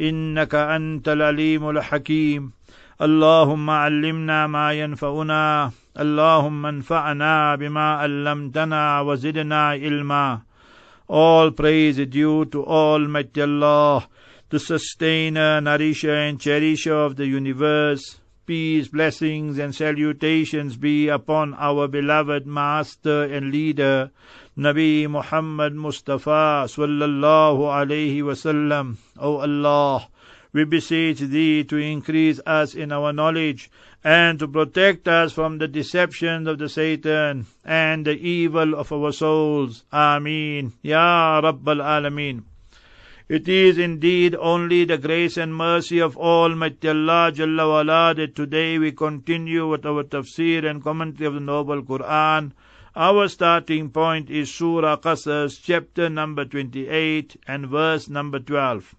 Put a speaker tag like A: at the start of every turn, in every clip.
A: إنك أنت العليم الحكيم اللهم علمنا ما ينفعنا اللهم انفعنا بما علمتنا وزدنا علما All praise is due to Almighty Allah, the sustainer, nourisher and cherisher of the universe. Peace, blessings and salutations be upon our beloved master and leader, Nabi Muhammad Mustafa sallallahu alayhi wasallam. O Allah, we beseech Thee to increase us in our knowledge and to protect us from the deceptions of the Satan and the evil of our souls. Ameen. Ya Rabbal Alameen. It is indeed only the grace and mercy of Almighty Allah Jalla wala that today we continue with our tafsir and commentary of the Noble Quran. Our starting point is Surah Qasas, chapter number 28 and verse number 12.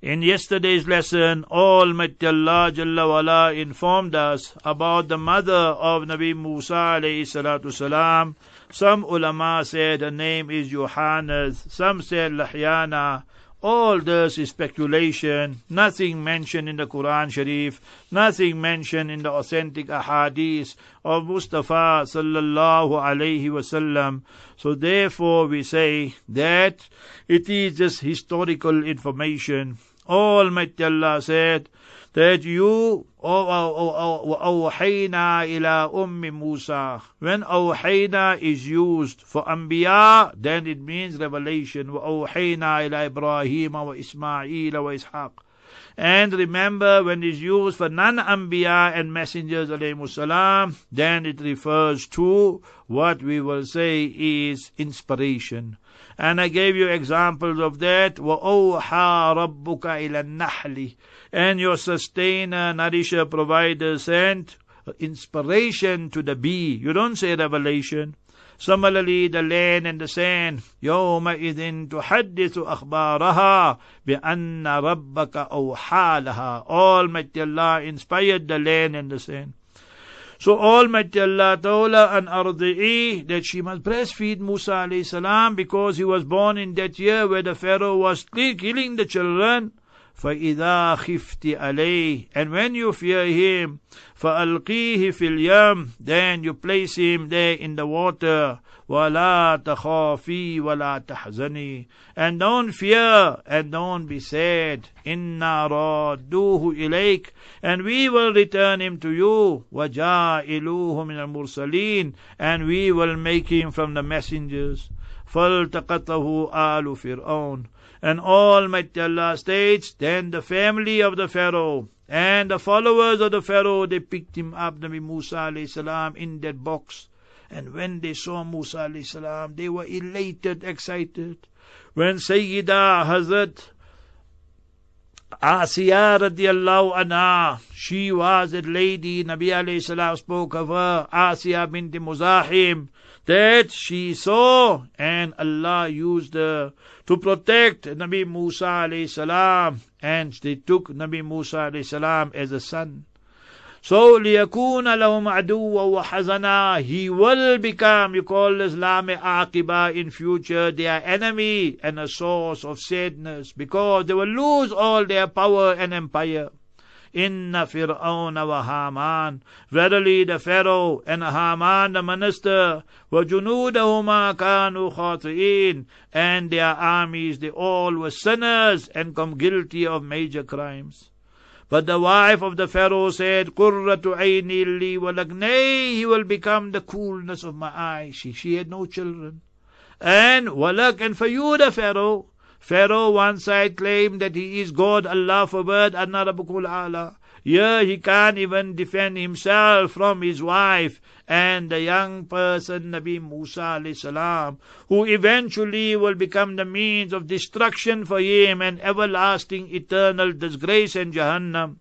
A: In yesterday's lesson, Almighty Allah Jalla wala informed us about the mother of Nabi Musa alayhi salatu salam. Some ulama said the name is Yohannes, some said Lahyana, all this is speculation, nothing mentioned in the Quran Sharif, nothing mentioned in the authentic ahadith of Mustafa sallallahu alayhi wasallam. So therefore we say that it is just historical information. Almighty Allah said that you أوحينا إلى أم موسى when أوحينا is used for أنبياء then it means revelation وأوحينا إلى إبراهيم وإسماعيل وإسحاق and remember when it's used for non-anbiya and messengers salam, then it refers to what we will say is inspiration. And I gave you examples of that. وَأَوْحَى رَبُّكَ إِلَى النَّحْلِ And your sustainer, nourisher, provider sent inspiration to the bee. You don't say revelation. Similarly, the land and the sand. يومئذ تحدث أخبارها بأن ربك أوحى لها. Almighty Allah inspired the land and the sand. So Almighty Allah told her an ardi'i that she must breastfeed Musa alayhi salam because he was born in that year where the Pharaoh was killing the children. فإذا خفت عليه and when you fear him فألقيه في اليم then you place him there in the water ولا تخافي ولا تحزني and don't fear and don't be sad إنا رادوه إليك and we will return him to you وجائلوه من المرسلين and we will make him from the messengers فالتقطه آل فرعون and Almighty Allah states, Then the family of the Pharaoh and the followers of the Pharaoh, they picked him up, Nabi Musa salam, in that box. And when they saw Musa salam, they were elated, excited. When Sayyida Hazrat Asiya radiallahu anha, she was a lady, Nabi salam spoke of her, Asiya bint Muzahim, that she saw and Allah used her to protect Nabi Musa salam and they took Nabi Musa salam as a son. So لِيَكُونَ لَهُمْ عَدُوًّا وَحَزَنًا He will become, you call Islam aqiba in future, their enemy and a source of sadness because they will lose all their power and empire. Inna Fir'aun wa Haman. Verily the Pharaoh and Haman the minister were junudahuma kanu khati'in and their armies they all were sinners and come guilty of major crimes. But the wife of the Pharaoh said, Qurratu ayni li walak. Nay, he will become the coolness of my eyes. She, she had no children. And walak, and for you the Pharaoh, Pharaoh one side claimed that he is God, Allah forbid, Rabbukul Ala. Here he can't even defend himself from his wife and the young person Nabi Musa salam, who eventually will become the means of destruction for him and everlasting eternal disgrace in Jahannam.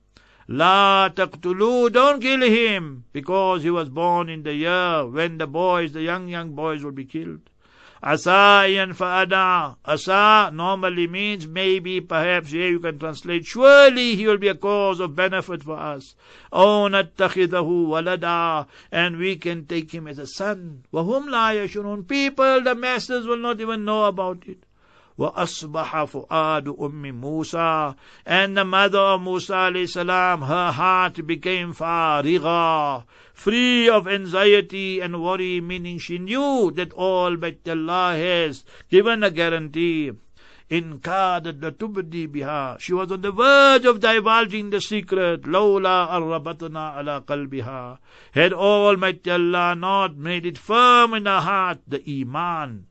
A: La taqtulu, don't kill him, because he was born in the year when the boys, the young, young boys will be killed. Asa yanfa'ana. Asa normally means maybe, perhaps, here you can translate, surely he will be a cause of benefit for us. Oh, nattakhidahu walada. And we can take him as a son. Wahum la yashurun. People, the masters will not even know about it. وأصبح فؤاد أم موسى and the mother of Musa salam her heart became fariga free of anxiety and worry meaning she knew that Almighty Allah has given a guarantee in kadat latubdi biha. She was on the verge of divulging the secret. Lawla arrabatna ala qalbiha. Had Almighty Allah not made it firm in her heart, the iman.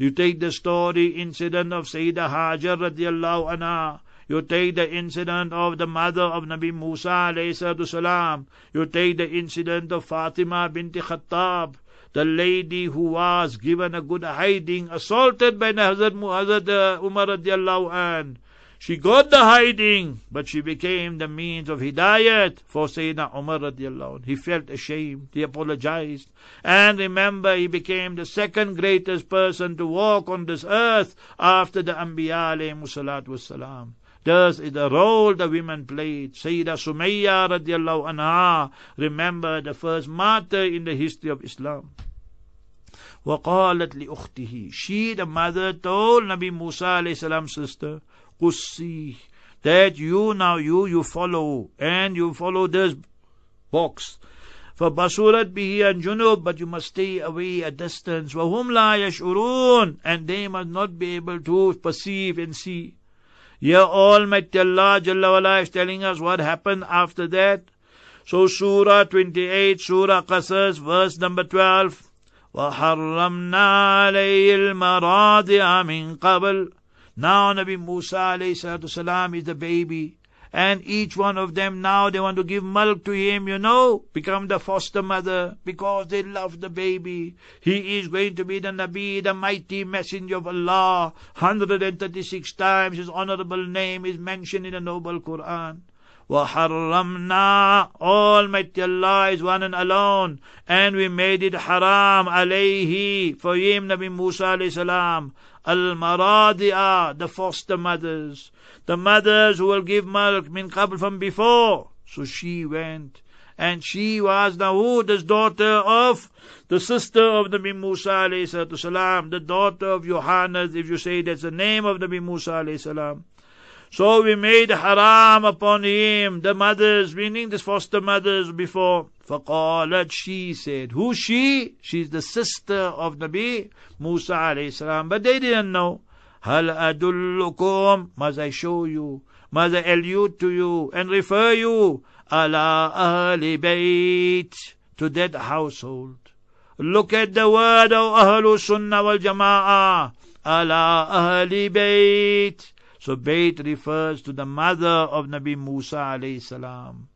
A: you take the story incident of Sayyidah Hajar radiallahu anha. You take the incident of the mother of Nabi Musa alayhi salam. You take the incident of Fatima binti Khattab, the lady who was given a good hiding, assaulted by Hazrat, Hazrat uh, Umar radiallahu anhu. She got the hiding, but she became the means of hidayat for Sayyidina Umar radiallahu anh. He felt ashamed, he apologized, and remember he became the second greatest person to walk on this earth after the Anbiya alayhi salatu wasalam. Thus is the role the women played. Sayyida Sumayya radiallahu anha, remember the first martyr in the history of Islam. وقالت لأخته She, the mother, told Nabi Musa alayhi salam sister, Qussi, that you now, you, you follow, and you follow this box. For basurat bihi and junub, but you must stay away a distance. Wahum la yashurun, and they must not be able to perceive and see. Here Almighty Allah Jalla wala is telling us what happened after that. So Surah 28, Surah Qasas, verse number 12. وحرمنا عليه المراضع من قبل now Nabi Musa salam is the baby. And each one of them now they want to give milk to him, you know, become the foster mother because they love the baby. He is going to be the Nabi, the mighty messenger of Allah. 136 times his honorable name is mentioned in the noble Quran. وحرمنا Almighty Allah is one and alone and we made it haram alayhi for him Nabi Musa alayhi salam al-maradi'a the foster mothers. The mothers who will give milk min qabl from before. So she went and she was Nahuda's daughter of the sister of Nabi Musa alayhi salam the daughter of Yohanan if you say that's the name of Nabi Musa alayhi salam. So we made haram upon him, the mothers, meaning the foster mothers before. فقالت, she said. Who she? She's the sister of Nabi Musa alayhi salam. But they didn't know. هل أدلكم? Must I show you? Must I allude to you and refer you? على أهل بيت. To that household. Look at the word of Ahlul Sunnah wal Jama'ah. على أهل بيت. So Bait refers to the mother of Nabi Musa alayhi salam.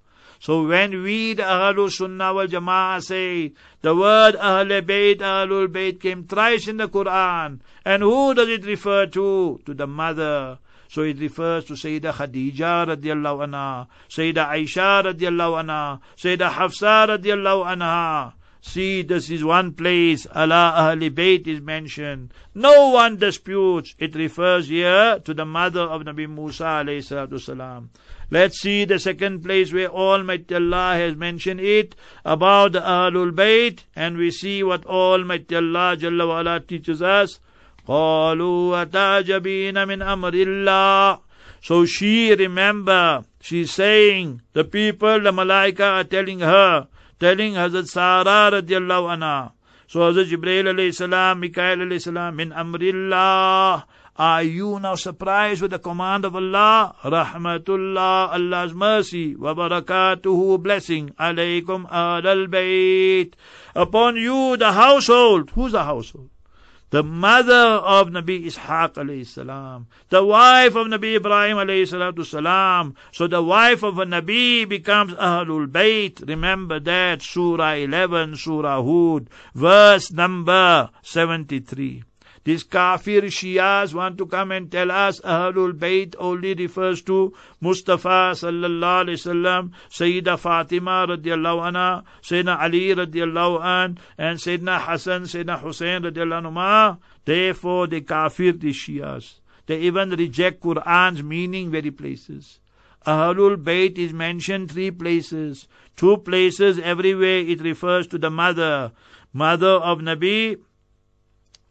A: So when we, the Ahlul Sunnah wal Jama'ah say, the word Ahlul Bayt, Ahlul Bayt came thrice in the Quran. And who does it refer to? To the mother. So it refers to Sayyidah Khadija radiallahu anha, Sayyidah Aisha radiallahu anha, Sayyidah Hafsa radiallahu anha. See, this is one place Allah Ahli Bayt is mentioned. No one disputes. It refers here to the mother of Nabi Musa alayhi salam. Let's see the second place where Almighty Allah has mentioned it about the Ahlul Bayt, and we see what Almighty Allah Jalla wa teaches us. قالوا أتعجبين من أمر الله So she remember, she's saying, the people, the malaika are telling her, telling Hazrat Sara radiallahu anha. So Hazrat Jibreel alayhi salam, Mikael alayhi salam, min amrillah. Are you now surprised with the command of Allah? Rahmatullah, Allah's mercy, wa barakatuhu, blessing, alaykum al bayt. Upon you, the household. Who's the household? The mother of Nabi Ishaq alayhi salam, the wife of Nabi Ibrahim alayhi salatu salam. So the wife of a Nabi becomes Ahlul Bayt. Remember that, Surah 11, Surah Hud, verse number 73. These kafir Shias want to come and tell us Ahlul Bayt only refers to Mustafa sallallahu alaihi wasallam, Sayyida Fatima radiallahu anha, Sayyidina Ali radiallahu an, and Sayyidina Hassan, Sayyidina Hussein radiallahu anhu. Therefore, the kafir, the Shias. They even reject Quran's meaning very places. Ahlul Bayt is mentioned three places. Two places everywhere it refers to the mother. Mother of Nabi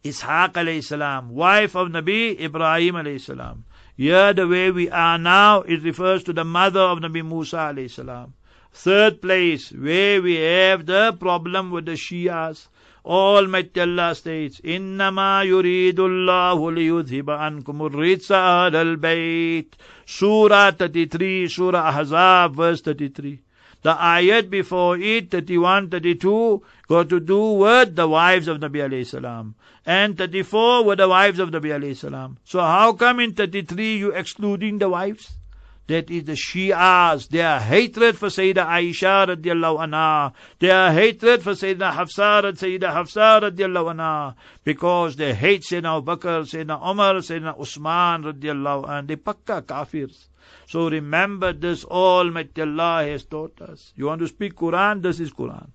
A: Ishaq alayhi salam, wife of Nabi Ibrahim alayhi salam. Here the way we are now, it refers to the mother of Nabi Musa alayhi salam. Third place, where we have the problem with the Shias. Almighty Allah states, إِنَّمَا يُرِيدُ اللَّهُ لِيُذْهِبَ عَنْكُمُ الرِّجْسَ أَهْلَ الْبَيْتِ Surah 33, Surah Ahzab, verse 33. The ayat before it, 31, 32, got to do with the wives of Nabi alayhi salam. And 34 were the wives of Nabi alayhi salam. So how come in 33 you excluding the wives? That is the Shias, their hatred for Sayyidah Aisha radiallahu anha, their hatred for Sayyidina Hafsa and Sayyidah Hafsa radiallahu anha, because they hate Sayyidina Abu Bakr, Sayyidina Umar, Sayyidina Usman radiallahu anha, they pakka kafirs. So remember this, Almighty Allah has taught us. You want to speak Quran, this is Quran.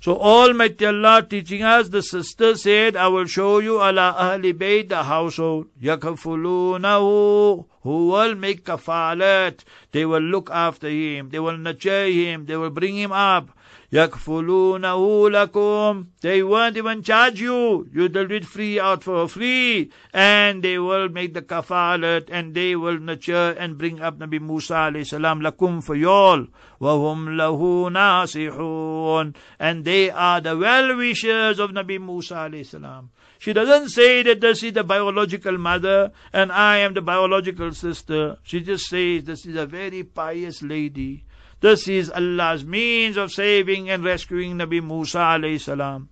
A: So Almighty Allah teaching us, the sister said, I will show you ala ahli bayt, the household, yakafulunahu, who will make kafalat. They will look after him, they will nurture him, they will bring him up. يَكْفُلُونَهُ لَكُمْ They won't even charge you. You will it free out for free. And they will make the kafalat and they will nurture and bring up Nabi Musa alayhi salam lakum for y'all. وَهُمْ لَهُ نَاصِحُونَ And they are the well-wishers of Nabi Musa alayhi salam. She doesn't say that this is the biological mother and I am the biological sister. She just says this is a very pious lady this is Allah's means of saving and rescuing Nabi Musa alayhi salam.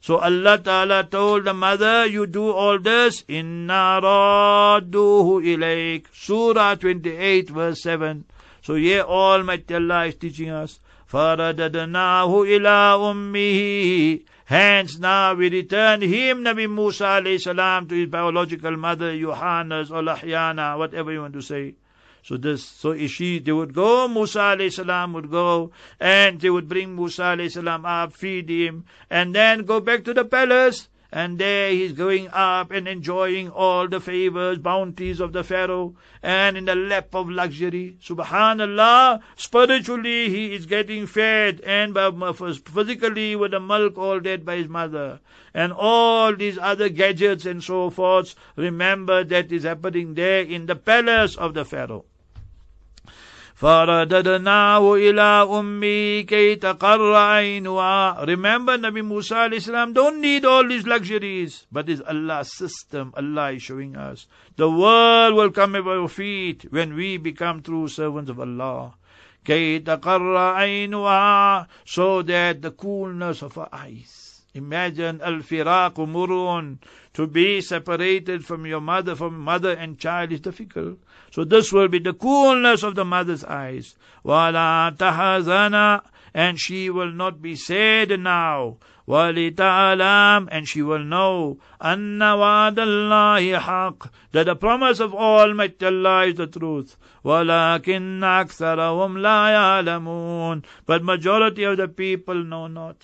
A: So Allah Ta'ala told the mother, you do all this, inna radduhu ilayk. Surah 28 verse 7. So here Almighty Allah is teaching us, فَرَدَدْنَاهُ إِلَىٰ أُمِّهِ Hence now we return him, Nabi Musa alayhi salam, to his biological mother, Yohannes or Lahyana, whatever you want to say. So this, so she, they would go, Musa alayhi salam would go, and they would bring Musa alayhi salam up, feed him, and then go back to the palace. And there he's going up and enjoying all the favors, bounties of the Pharaoh, and in the lap of luxury. Subhanallah, spiritually he is getting fed, and uh, physically with the milk all dead by his mother. And all these other gadgets and so forth, remember that is happening there in the palace of the Pharaoh. فرددناه إلى أمي كي تقر عينها Remember Nabi Musa alayhi don't need all these luxuries, but it's Allah's system. Allah is showing us. The world will come at our feet when we become true servants of Allah. كي تقر عينها So that the coolness of our eyes. Imagine al-firaq murun. To be separated from your mother, from mother and child is difficult. So this will be the coolness of the mother's eyes. وَلَا تَحَزَنَ And she will not be sad now. وَلِتَعْلَمْ And she will know أَنَّ وَعْدَ اللَّهِ حَقٌّ That the promise of Almighty Allah is the truth. وَلَكِنَّ أَكْثَرَهُمْ لَا يَعْلَمُونَ But majority of the people know not.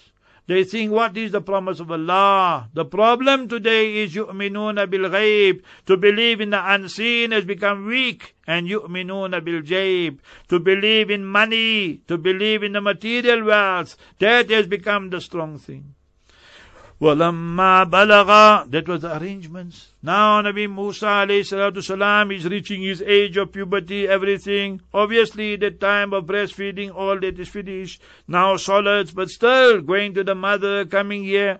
A: They think, what is the promise of Allah? The problem today is yu'minuna bil ghaib. To believe in the unseen has become weak. And yu'minuna bil jayb. To believe in money, to believe in the material wealth, that has become the strong thing. وَلَمَّا بَلَغَ That was the arrangements. Now Nabi Musa alayhi salatu salam is reaching his age of puberty, everything. Obviously the time of breastfeeding, all that is finished. Now solids, but still going to the mother, coming here.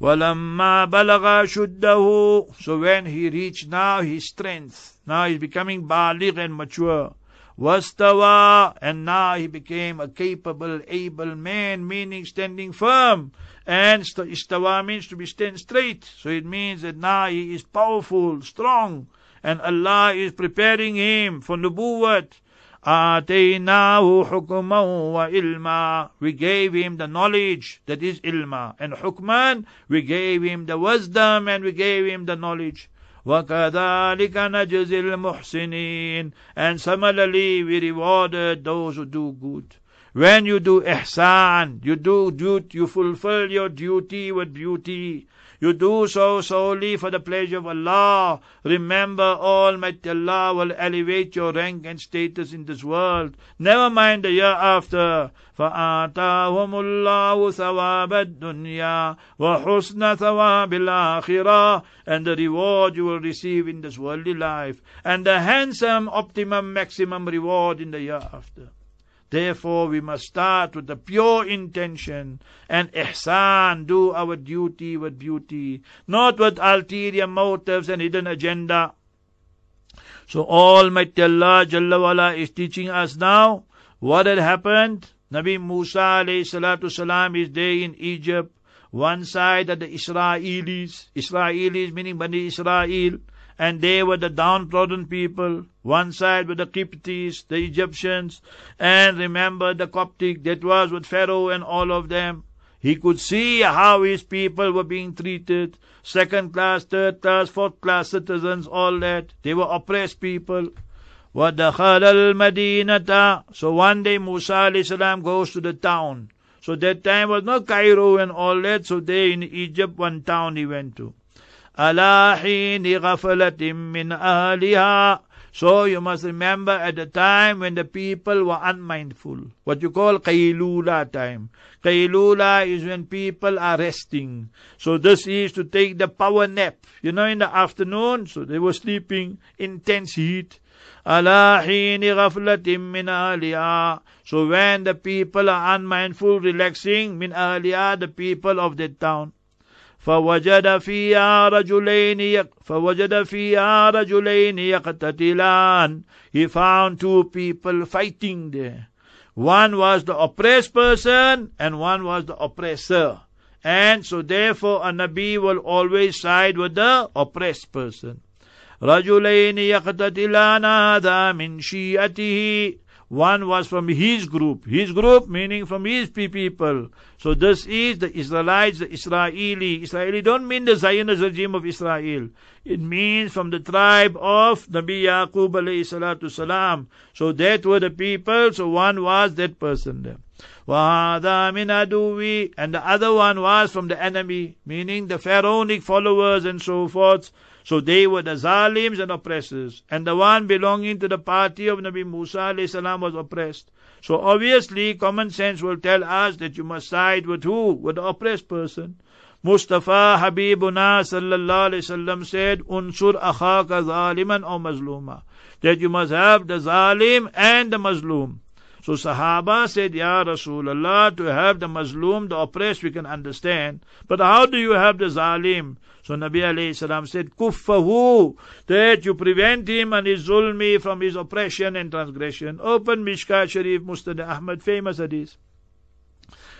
A: وَلَمَّا بَلَغَ شُدَّهُ So when he reached now his strength, now he's becoming baligh and mature. Wastawa, and now he became a capable, able man, meaning standing firm. And istawa means to be stand straight. So it means that now he is powerful, strong, and Allah is preparing him for nubuwwat. آتيناه حكما وعلما We gave him the knowledge that is ilma. And hukman, we gave him the wisdom and we gave him the knowledge. وَكَذَلِكَ نَجْزِي الْمُحْسِنِينَ And similarly, we rewarded those who do good. When you do ihsan, you do duty, you fulfill your duty with beauty. You do so solely for the pleasure of Allah. Remember, Almighty Allah will elevate your rank and status in this world. Never mind the year after. فآتاهم الله ثواب الدنيا وحسن ثواب الآخرة and the reward you will receive in this worldly life and the handsome optimum maximum reward in the year after. Therefore, we must start with the pure intention and ihsan, do our duty with beauty, not with ulterior motives and hidden agenda. So Almighty Allah Jalla is teaching us now what had happened Nabi Musa salatu salam is there in Egypt. One side are the Israelis, Israelis meaning Bani Israel, and they were the downtrodden people. One side were the Kiptis, the Egyptians, and remember the Coptic, that was with Pharaoh and all of them. He could see how his people were being treated. Second class, third class, fourth class citizens, all that. They were oppressed people. وَدَخَلَ الْمَدِينَةَ So one day Musa salam goes to the town. So that time was not Cairo and all that. So there in Egypt, one town he went to. عَلَى حِينِ غَفَلَةٍ مِّنْ أَهْلِهَا so you must remember at the time when the people were unmindful, what you call qaylula time. Qaylula is when people are resting. So this is to take the power nap. You know, in the afternoon, so they were sleeping, intense heat. Ala hini ghaflatin min ahliya. So when the people are unmindful, relaxing, min ahliya, the people of that town. فوجد فيها رجلين فوجد فيها رجلين يقتتلان He found two people fighting there. One was the oppressed person and one was the oppressor. And so therefore a Nabi will always side with the oppressed person. رجلين يقتتلان هذا من شيعته one was from his group. His group meaning from his people. So this is the Israelites, the Israeli. Israeli don't mean the Zionist regime of Israel. It means from the tribe of Nabi Yaqub alayhi salatu salam. So that were the people. So one was that person there. وَهَذَا مِنْ أَدُوِّي And the other one was from the enemy, meaning the pharaonic followers and so forth. So they were the zalims and oppressors. And the one belonging to the party of Nabi Musa salam was oppressed. So obviously common sense will tell us that you must side with who? With the oppressed person. Mustafa Habibuna sallallahu alayhi said, Unsur akhaka zaliman or mazluma. That you must have the zalim and the mazlum. So Sahaba said, Ya Rasulullah, to have the mazlum, the oppressed, we can understand. But how do you have the Zalim? So Nabi alayhi salam said, Kuffahu, that you prevent him and his zulmi from his oppression and transgression. Open Mishka Sharif, Musnad Ahmad, famous hadith.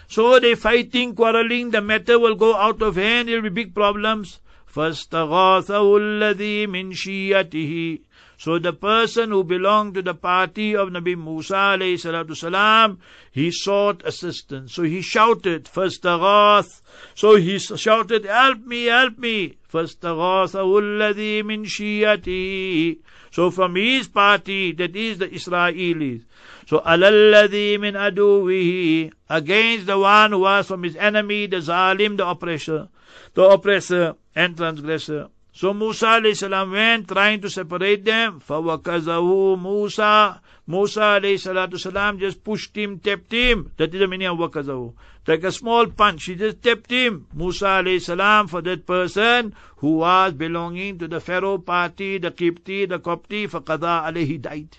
A: So they fighting, quarreling, the matter will go out of hand, there will be big problems. فاستغاثه الذي من شيعته so the person who belonged to the party of Nabi Musa alayhi salatu salam, he sought assistance. So he shouted, فاستغاث So he shouted, help me, help me. فاستغاثه الذي من شيعته So from his party, that is the Israelis. So alalladhi min aduwihi against the one who was from his enemy, the zalim, the oppressor, the oppressor and transgressor. So Musa salam went trying to separate them. فَوَكَزَهُ Musa. Musa salam just pushed him, tapped him. That is the meaning of wakazahu. Like a small punch, he just tapped him. Musa salam for that person who was belonging to the Pharaoh party, the Kipti, the Copti, فَقَضَى alayhi died.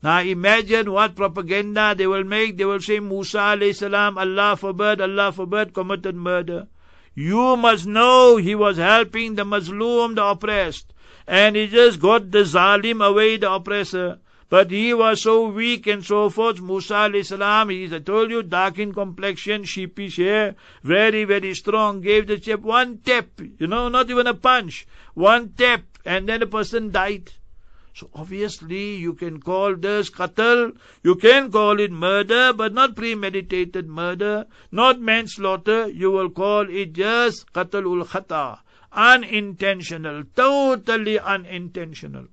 A: Now imagine what propaganda they will make. They will say Musa salam, Allah forbid, Allah forbid, committed murder. You must know he was helping the mazlum, the oppressed. And he just got the Zalim away, the oppressor. But he was so weak and so forth. Musa salam, he's, I told you, dark in complexion, sheepish hair, very, very strong. Gave the chap one tap, you know, not even a punch. One tap, and then the person died. So obviously you can call this qatl, you can call it murder, but not premeditated murder, not manslaughter, you will call it just qatl ul khata, unintentional, totally unintentional.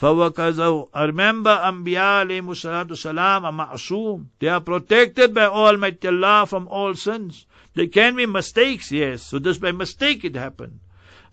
A: فَوَكَزَوْا Remember, Anbiya alayhi salatu salam are ma'asum. They are protected by Almighty Allah from all sins. There can be mistakes, yes. So just by mistake it happened.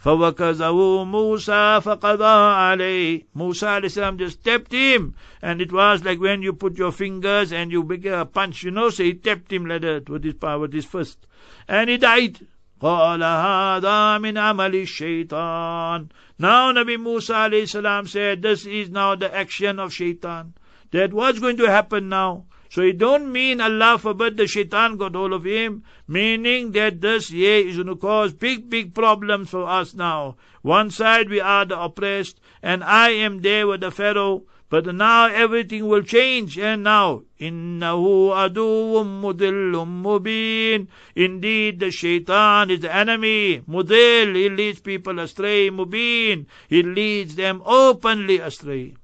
A: فَوَكَزَوْا مُوسَى فَقَضَى عَلَيْهِ Musa alayhi salam just tapped him. And it was like when you put your fingers and you make a punch, you know, so he tapped him like that with his power, with his fist. And he died. قال هذا من عمل الشيطان Now Nabi Musa alayhi salam said, this is now the action of shaitan. That what's going to happen now? So he don't mean Allah forbid the shaitan got hold of him, meaning that this year is going to cause big, big problems for us now. One side we are the oppressed, and I am there with the Pharaoh, but now everything will change. And now, innahu aduwwum mudillum mubin. Indeed, the shaitan is the enemy. Mudil, he leads people astray. Mubin, he leads them openly astray.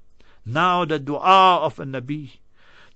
A: Now the dua of a Nabi.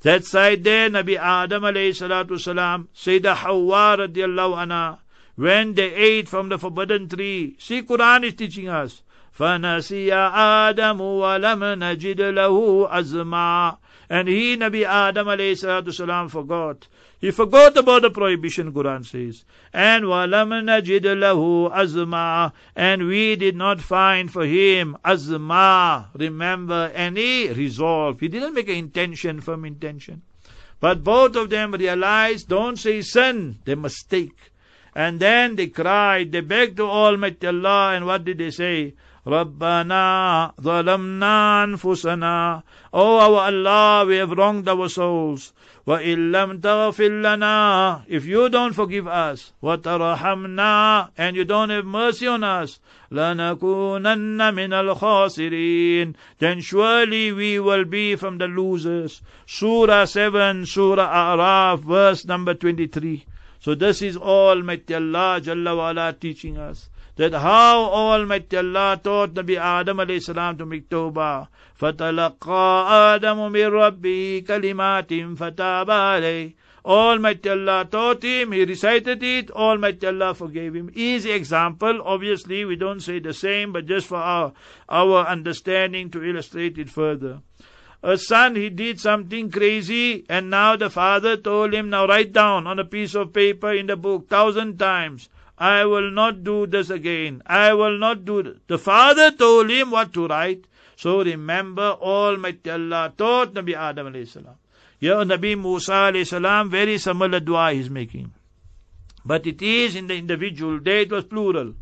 A: That side there, Nabi Adam alayhi salatu salam, Sayyidah Hawa radiallahu anha, when they ate from the forbidden tree. See, Quran is teaching us. فنسي آدم ولم نجد له عزما and he Nabi Adam alayhi salatu salam forgot he forgot about the prohibition Quran says. And walam najid lahu azma. And we did not find for him azma. Remember any resolve. He didn't make an intention firm intention. But both of them realized don't say sin they mistake. And then they cried they begged to Almighty Allah and what did they say رَبَّنَا ظَلَمْنَا أَنفُسَنَا Oh our Allah, we have wronged our souls. وَإِن لَمْ تَغْفِرْ لَنَا If you don't forgive us, وَتَرْحَمْنَا And you don't have mercy on us, لَنَكُونَنَّ مِنَ الْخَاسِرِينَ Then surely we will be from the losers. Surah 7, Surah A'raf, verse number 23. So this is Almighty Allah Jalla wa teaching us that how Almighty Allah taught Nabi Adam alayhi salam to make tawbah. فَتَلَقَّى آدَمُ مِنْ رَبِّهِ كَلِمَاتٍ فَتَابَ عَلَيْهِ Almighty Allah taught him, he recited it, Almighty Allah forgave him. Easy example, obviously we don't say the same, but just for our, our understanding to illustrate it further. A son, he did something crazy, and now the father told him, now write down on a piece of paper in the book, thousand times. I will not do this again. I will not do this. The father told him what to write. So remember, Almighty Allah taught Nabi Adam alayhi salam. Here Nabi Musa alayhi salam, very similar dua he's making. But it is in the individual, there it was plural.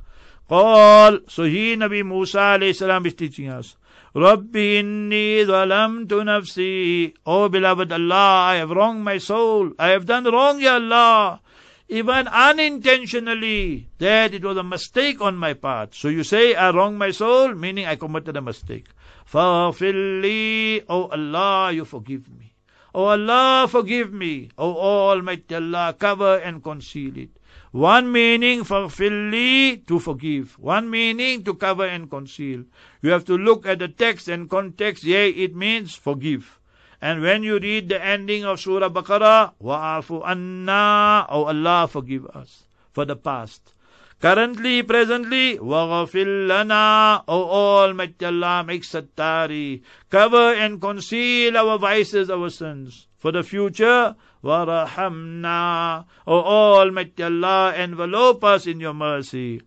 A: Qal, so he Nabi Musa alayhi salam is teaching us. Rabbi inni zalamtu nafsi. Oh beloved Allah, I have wronged my soul. I have done wrong, Ya Allah even unintentionally, that it was a mistake on my part. So you say, I wronged my soul, meaning I committed a mistake. Faghfirli, O Allah, you forgive me. O Allah, forgive me. O Almighty Allah, cover and conceal it. One meaning, faghfirli, to forgive. One meaning, to cover and conceal. You have to look at the text and context. Yea, it means forgive. And when you read the ending of Surah Baqarah, wa'afu anna, oh Allah forgive us for the past. Currently, presently, waghfir lana, O Almighty Allah, make sattari, cover and conceal our vices, our sins. For the future, warahamna, O oh Almighty Allah, envelope us in your mercy.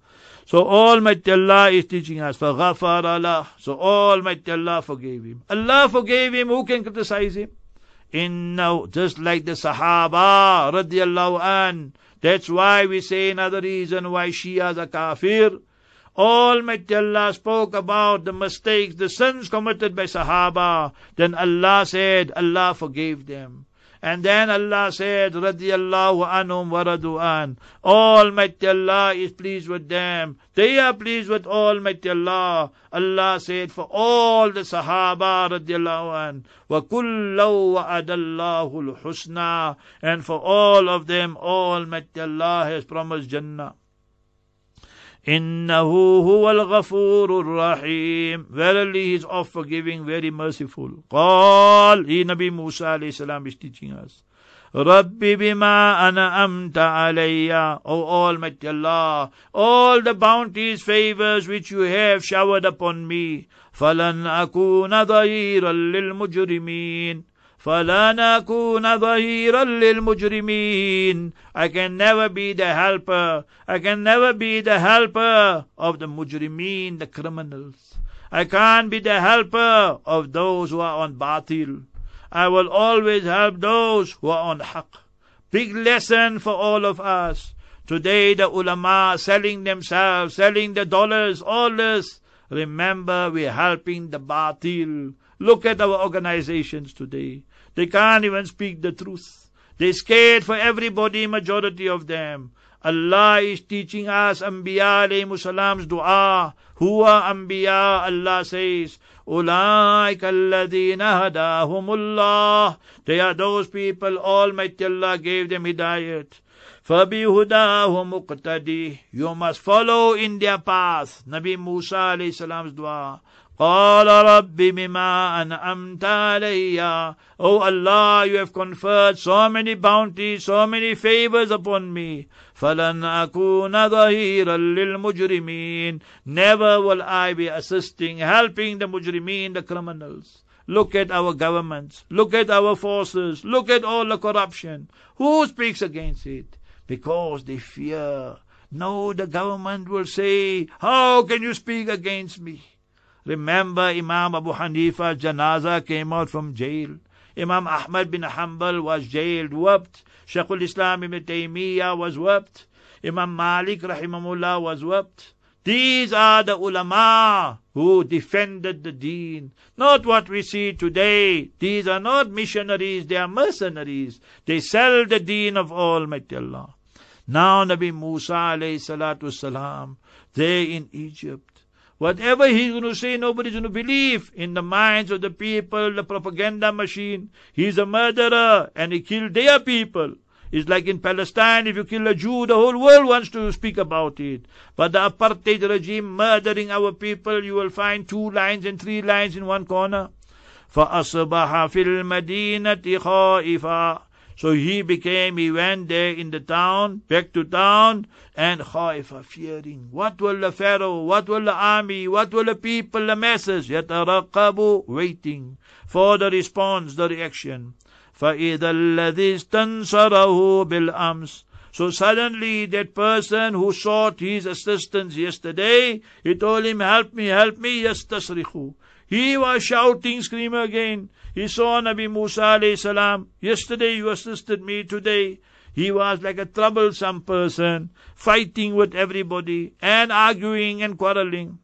A: So Almighty Allah is teaching us, فَغَفَرَ Allah. So Almighty Allah forgave him. Allah forgave him, who can criticize him? Inna, just like the Sahaba, radiallahu an. That's why we say another reason why Shias are kafir. Almighty Allah spoke about the mistakes, the sins committed by Sahaba. Then Allah said, Allah forgave them. And then Allah said, Radiallahu anhum wa radu'an. Almighty Allah is pleased with them. They are pleased with Almighty Allah. Allah said for all the Sahaba radiallahu an, wa kullu wa adallahu husna And for all of them, Almighty Allah has promised Jannah. إنه هو الغفور الرحيم Verily he is oft forgiving, very merciful. قال He Nabi Musa alayhi salam is teaching us. رب بما أنعمت علي O Almighty Allah, all the bounties, favors which you have showered upon me, فلن أكون ظهيرا للمجرمين فلا نكون ظهيرا للمجرمين I can never be the helper I can never be the helper of the mujrimeen the criminals I can't be the helper of those who are on batil I will always help those who are on haq big lesson for all of us today the ulama selling themselves selling the dollars all this remember we're helping the batil Look at our organizations today. They can't even speak the truth. They're scared for everybody, majority of them. Allah is teaching us Anbiya alayhi salam's dua. Huwa Anbiya, Allah says, Ulaik alladhina hadahumullah. They are those people, Almighty Allah gave them hidayat. فَبِهُدَاهُ مُقْتَدِي You must follow in their path. Nabi Musa alayhi salam's dua. قال رب بما أنعمت علي O Allah, you have conferred so many bounties, so many favors upon me. فلن أكون ظهيرا للمجرمين Never will I be assisting, helping the mujrimeen, the criminals. Look at our governments. Look at our forces. Look at all the corruption. Who speaks against it? Because they fear. No, the government will say, How can you speak against me? Remember Imam Abu Hanifa janaza came out from jail. Imam Ahmad bin Hanbal was jailed, whipped. Shaykhul Islam Ibn Taymiyyah was whipped. Imam Malik rahimahullah was whipped. These are the ulama who defended the deen. Not what we see today. These are not missionaries, they are mercenaries. They sell the deen of Almighty Allah. Now Nabi Musa alayhi salatu salam, there in Egypt, Whatever he's going to say, nobody's going to believe. In the minds of the people, the propaganda machine, he's a murderer and he killed their people. It's like in Palestine, if you kill a Jew, the whole world wants to speak about it. But the apartheid regime murdering our people, you will find two lines and three lines in one corner. فأصبح في المدينة خائفا so he became, he went there in the town, back to town, and khaifa fearing, what will the Pharaoh, what will the army, what will the people, the masses, yet Arakabu waiting for the response, the reaction. فَإِذَا الَّذِي اسْتَنْصَرَهُ بِالْأَمْسِ so suddenly that person who sought his assistance yesterday, he told him, help me, help me, yastasrihu. He was shouting, screaming again. He saw Nabi Musa alayhi salam. Yesterday you assisted me, today. He was like a troublesome person, fighting with everybody, and arguing and quarreling.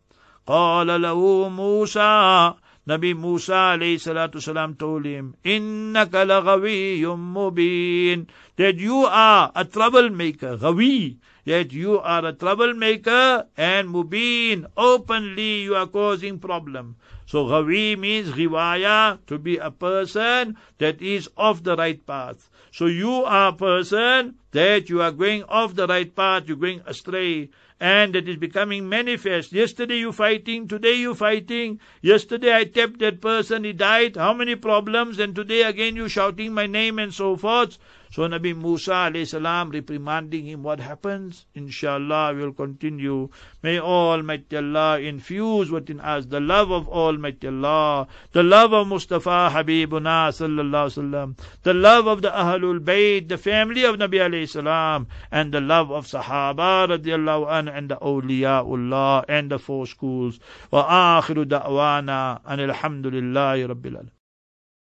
A: قال له موسى Nabi Musa alayhi salatu salam told him, "Inna laghawiyyum mubin, that you are a troublemaker, Gawi that you are a troublemaker and mubin, openly you are causing problem. So gawi means riwaya, to be a person that is off the right path. So you are a person that you are going off the right path, you're going astray and it is becoming manifest. Yesterday you fighting, today you fighting. Yesterday I tapped that person, he died. How many problems? And today again you shouting my name and so forth. So Nabi Musa salam reprimanding him what happens. Inshallah we will continue. May Almighty Allah infuse within us the love of Almighty Allah, the love of Mustafa Habibuna sallallahu sallam, the love of the Ahlul Bayt, the family of Nabi alayhi salam, and the love of Sahaba radiallahu an and the awliyaullah and the four schools. Wa akhiru da'wana and alhamdulillahi rabbil alamin.